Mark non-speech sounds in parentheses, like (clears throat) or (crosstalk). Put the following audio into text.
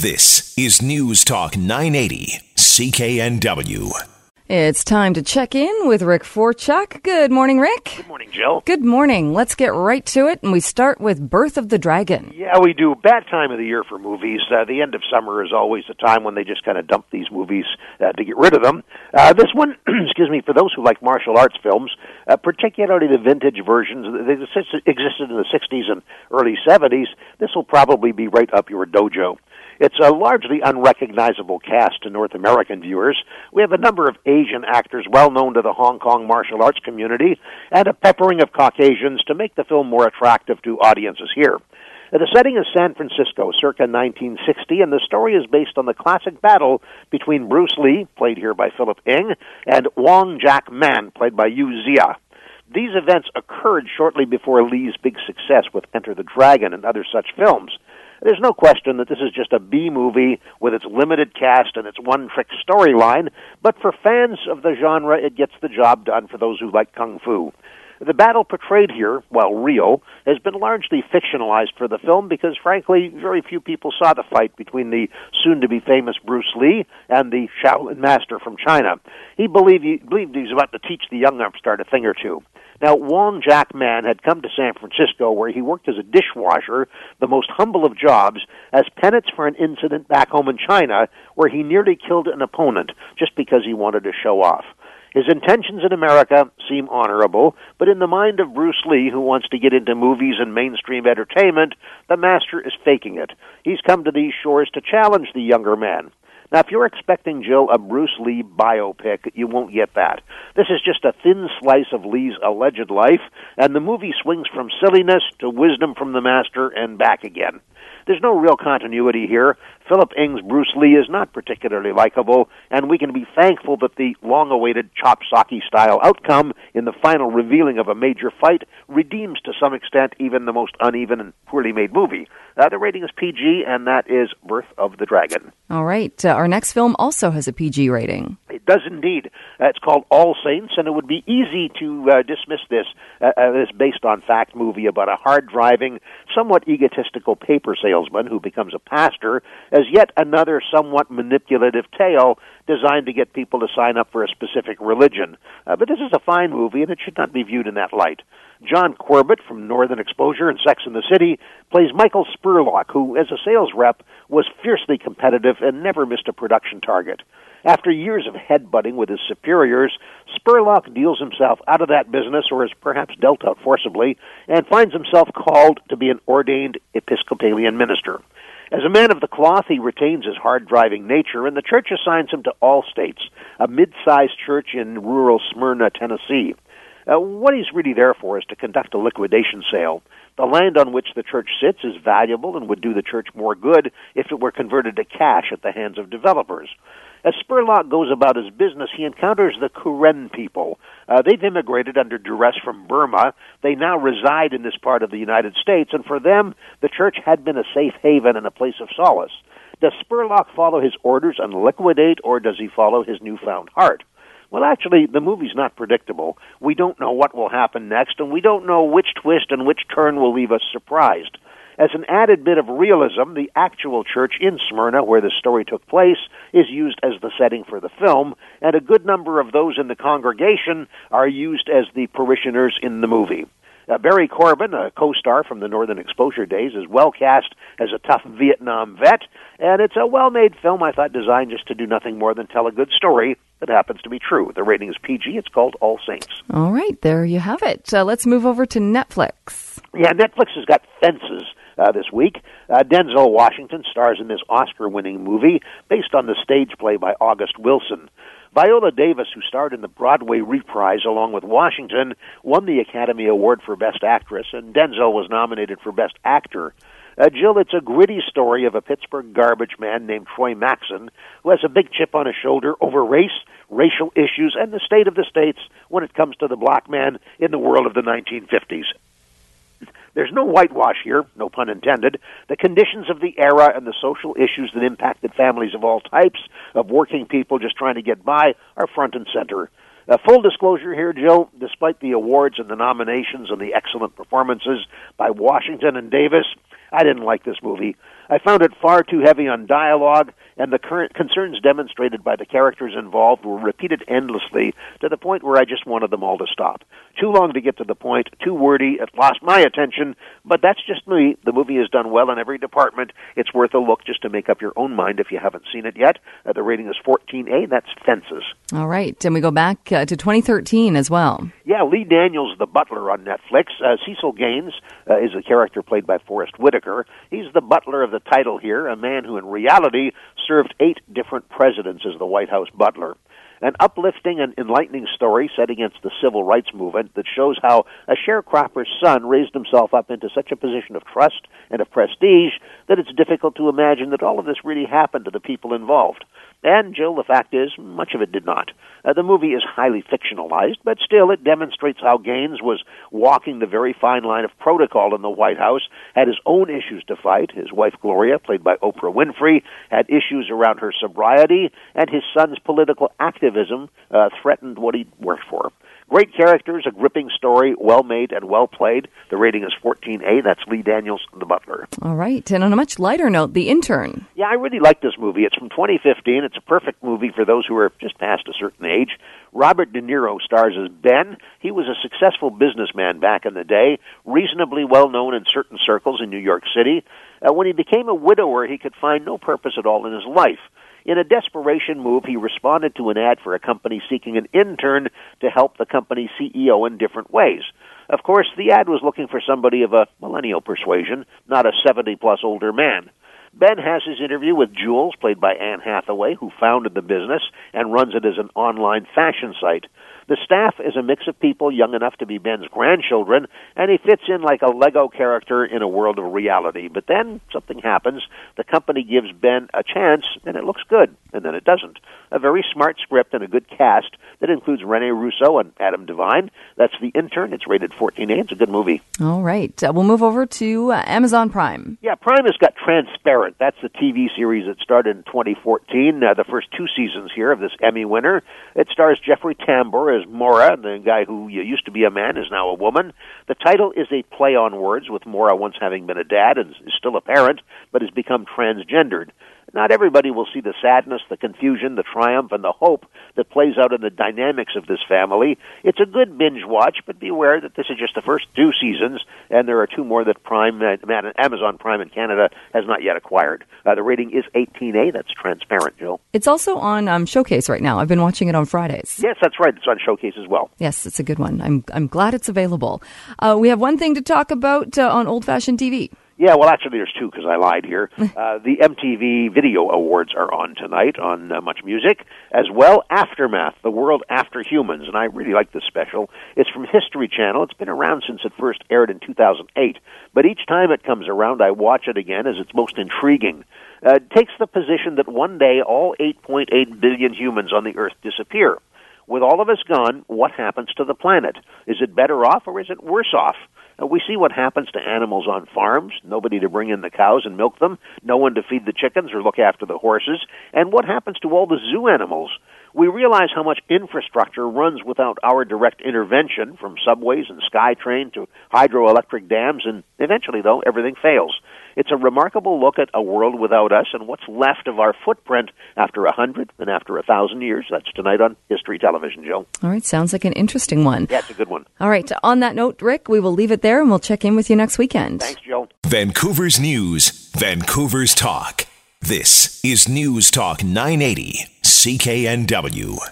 This is News Talk 980, CKNW. It's time to check in with Rick Forchuk. Good morning, Rick. Good morning, Jill. Good morning. Let's get right to it, and we start with Birth of the Dragon. Yeah, we do. Bad time of the year for movies. Uh, the end of summer is always the time when they just kind of dump these movies uh, to get rid of them. Uh, this one, (clears throat) excuse me, for those who like martial arts films, uh, particularly the vintage versions that existed in the 60s and early 70s, this will probably be right up your dojo. It's a largely unrecognizable cast to North American viewers. We have a number of Asian actors well known to the Hong Kong martial arts community and a peppering of Caucasians to make the film more attractive to audiences here. The setting is San Francisco, circa 1960, and the story is based on the classic battle between Bruce Lee, played here by Philip Ng, and Wong Jack Man, played by Yu Xia. These events occurred shortly before Lee's big success with Enter the Dragon and other such films. There's no question that this is just a B movie with its limited cast and its one trick storyline, but for fans of the genre, it gets the job done for those who like Kung Fu. The battle portrayed here, while real, has been largely fictionalized for the film because, frankly, very few people saw the fight between the soon to be famous Bruce Lee and the Shaolin master from China. He believed he, believed he was about to teach the young upstart a thing or two. Now, Wong Jack Man had come to San Francisco where he worked as a dishwasher, the most humble of jobs, as penance for an incident back home in China where he nearly killed an opponent just because he wanted to show off. His intentions in America seem honorable, but in the mind of Bruce Lee, who wants to get into movies and mainstream entertainment, the master is faking it. He's come to these shores to challenge the younger man. Now, if you're expecting, Jill, a Bruce Lee biopic, you won't get that. This is just a thin slice of Lee's alleged life, and the movie swings from silliness to wisdom from the master and back again. There's no real continuity here. Philip Ng's Bruce Lee is not particularly likable, and we can be thankful that the long awaited chop socky style outcome in the final revealing of a major fight redeems to some extent even the most uneven and poorly made movie. Uh, the rating is PG, and that is Birth of the Dragon. All right. Uh, our next film also has a PG rating. It does indeed. Uh, it's called All Saints, and it would be easy to uh, dismiss this uh, as based on fact movie about a hard driving, somewhat egotistical paper salesman who becomes a pastor as yet another somewhat manipulative tale designed to get people to sign up for a specific religion. Uh, but this is a fine movie, and it should not be viewed in that light. John Corbett from Northern Exposure and Sex and the City plays Michael Spurlock, who, as a sales rep, was fiercely competitive and never missed a production target. After years of headbutting with his superiors, Spurlock deals himself out of that business, or is perhaps dealt out forcibly, and finds himself called to be an ordained Episcopalian minister. As a man of the cloth, he retains his hard driving nature, and the church assigns him to All Saints, a mid sized church in rural Smyrna, Tennessee. Uh, what he's really there for is to conduct a liquidation sale. The land on which the church sits is valuable and would do the church more good if it were converted to cash at the hands of developers. As Spurlock goes about his business, he encounters the Karen people. Uh, they've immigrated under duress from Burma. They now reside in this part of the United States, and for them, the church had been a safe haven and a place of solace. Does Spurlock follow his orders and liquidate, or does he follow his newfound heart? Well, actually, the movie's not predictable. We don't know what will happen next, and we don't know which twist and which turn will leave us surprised. As an added bit of realism, the actual church in Smyrna, where the story took place, is used as the setting for the film, and a good number of those in the congregation are used as the parishioners in the movie. Uh, Barry Corbin, a co-star from the Northern Exposure days, is well cast as a tough Vietnam vet, and it's a well-made film, I thought, designed just to do nothing more than tell a good story that happens to be true. The rating is PG. It's called All Saints. All right, there you have it. Uh, let's move over to Netflix. Yeah, Netflix has got Fences uh, this week. Uh, Denzel Washington stars in this Oscar winning movie based on the stage play by August Wilson. Viola Davis, who starred in the Broadway reprise along with Washington, won the Academy Award for Best Actress, and Denzel was nominated for Best Actor. Uh, Jill, it's a gritty story of a Pittsburgh garbage man named Troy Maxon who has a big chip on his shoulder over race, racial issues, and the state of the states when it comes to the black man in the world of the 1950s. There's no whitewash here, no pun intended. The conditions of the era and the social issues that impacted families of all types, of working people just trying to get by, are front and center. Uh, full disclosure here, Jill, despite the awards and the nominations and the excellent performances by Washington and Davis, I didn't like this movie. I found it far too heavy on dialogue, and the current concerns demonstrated by the characters involved were repeated endlessly to the point where I just wanted them all to stop. Too long to get to the point, too wordy, it lost my attention, but that's just me. The movie is done well in every department. It's worth a look just to make up your own mind if you haven't seen it yet. Uh, the rating is 14A, that's Fences. All right, and we go back uh, to 2013 as well. Yeah, Lee Daniels, the butler on Netflix. Uh, Cecil Gaines uh, is a character played by Forest Whitaker. He's the butler of the title here, a man who in reality served eight different presidents as the White House butler. An uplifting and enlightening story set against the civil rights movement that shows how a sharecropper's son raised himself up into such a position of trust and of prestige that it's difficult to imagine that all of this really happened to the people involved. And, Jill, the fact is, much of it did not. Uh, the movie is highly fictionalized, but still it demonstrates how Gaines was walking the very fine line of protocol in the White House, had his own issues to fight. His wife, Gloria, played by Oprah Winfrey, had issues around her sobriety, and his son's political activism uh, threatened what he worked for. Great characters, a gripping story, well made and well played. The rating is 14A. That's Lee Daniels, The Butler. All right. And on a much lighter note, The Intern. Yeah, I really like this movie. It's from 2015. It's a perfect movie for those who are just past a certain age. Robert De Niro stars as Ben. He was a successful businessman back in the day, reasonably well known in certain circles in New York City. Uh, when he became a widower, he could find no purpose at all in his life. In a desperation move, he responded to an ad for a company seeking an intern to help the company's CEO in different ways. Of course, the ad was looking for somebody of a millennial persuasion, not a 70 plus older man. Ben has his interview with Jules, played by Anne Hathaway, who founded the business and runs it as an online fashion site. The staff is a mix of people young enough to be Ben's grandchildren, and he fits in like a Lego character in a world of reality. But then something happens. The company gives Ben a chance, and it looks good, and then it doesn't. A very smart script and a good cast that includes Rene Russo and Adam Devine. That's The Intern. It's rated 14A. It's a good movie. All right. Uh, we'll move over to uh, Amazon Prime. Yeah, Prime has got Transparent. That's the TV series that started in 2014. Uh, the first two seasons here of this Emmy winner. It stars Jeffrey Tambor as Maura, the guy who used to be a man is now a woman. The title is a play on words, with Maura once having been a dad and is still a parent, but has become transgendered. Not everybody will see the sadness, the confusion, the triumph, and the hope that plays out in the dynamics of this family. It's a good binge watch, but beware that this is just the first two seasons, and there are two more that Prime, uh, Amazon Prime in Canada has not yet acquired. Uh, the rating is 18A. That's transparent, Jill. It's also on um, Showcase right now. I've been watching it on Fridays. Yes, that's right. It's on Showcase as well. Yes, it's a good one. I'm I'm glad it's available. Uh, we have one thing to talk about uh, on old fashioned TV. Yeah, well, actually, there's two because I lied here. (laughs) Uh, the MTV Video Awards are on tonight on uh, Much Music, as well Aftermath, The World After Humans, and I really like this special. It's from History Channel. It's been around since it first aired in 2008, but each time it comes around, I watch it again as it's most intriguing. Uh, it takes the position that one day all 8.8 billion humans on the Earth disappear. With all of us gone, what happens to the planet? Is it better off or is it worse off? Uh, we see what happens to animals on farms. Nobody to bring in the cows and milk them. No one to feed the chickens or look after the horses. And what happens to all the zoo animals? We realize how much infrastructure runs without our direct intervention, from subways and SkyTrain to hydroelectric dams, and eventually, though, everything fails. It's a remarkable look at a world without us and what's left of our footprint after a hundred and after a thousand years. That's tonight on History Television, Joe. All right, sounds like an interesting one. Yeah, it's a good one. All right, on that note, Rick, we will leave it there and we'll check in with you next weekend. Thanks, Joe. Vancouver's News, Vancouver's Talk. This is News Talk 980, CKNW.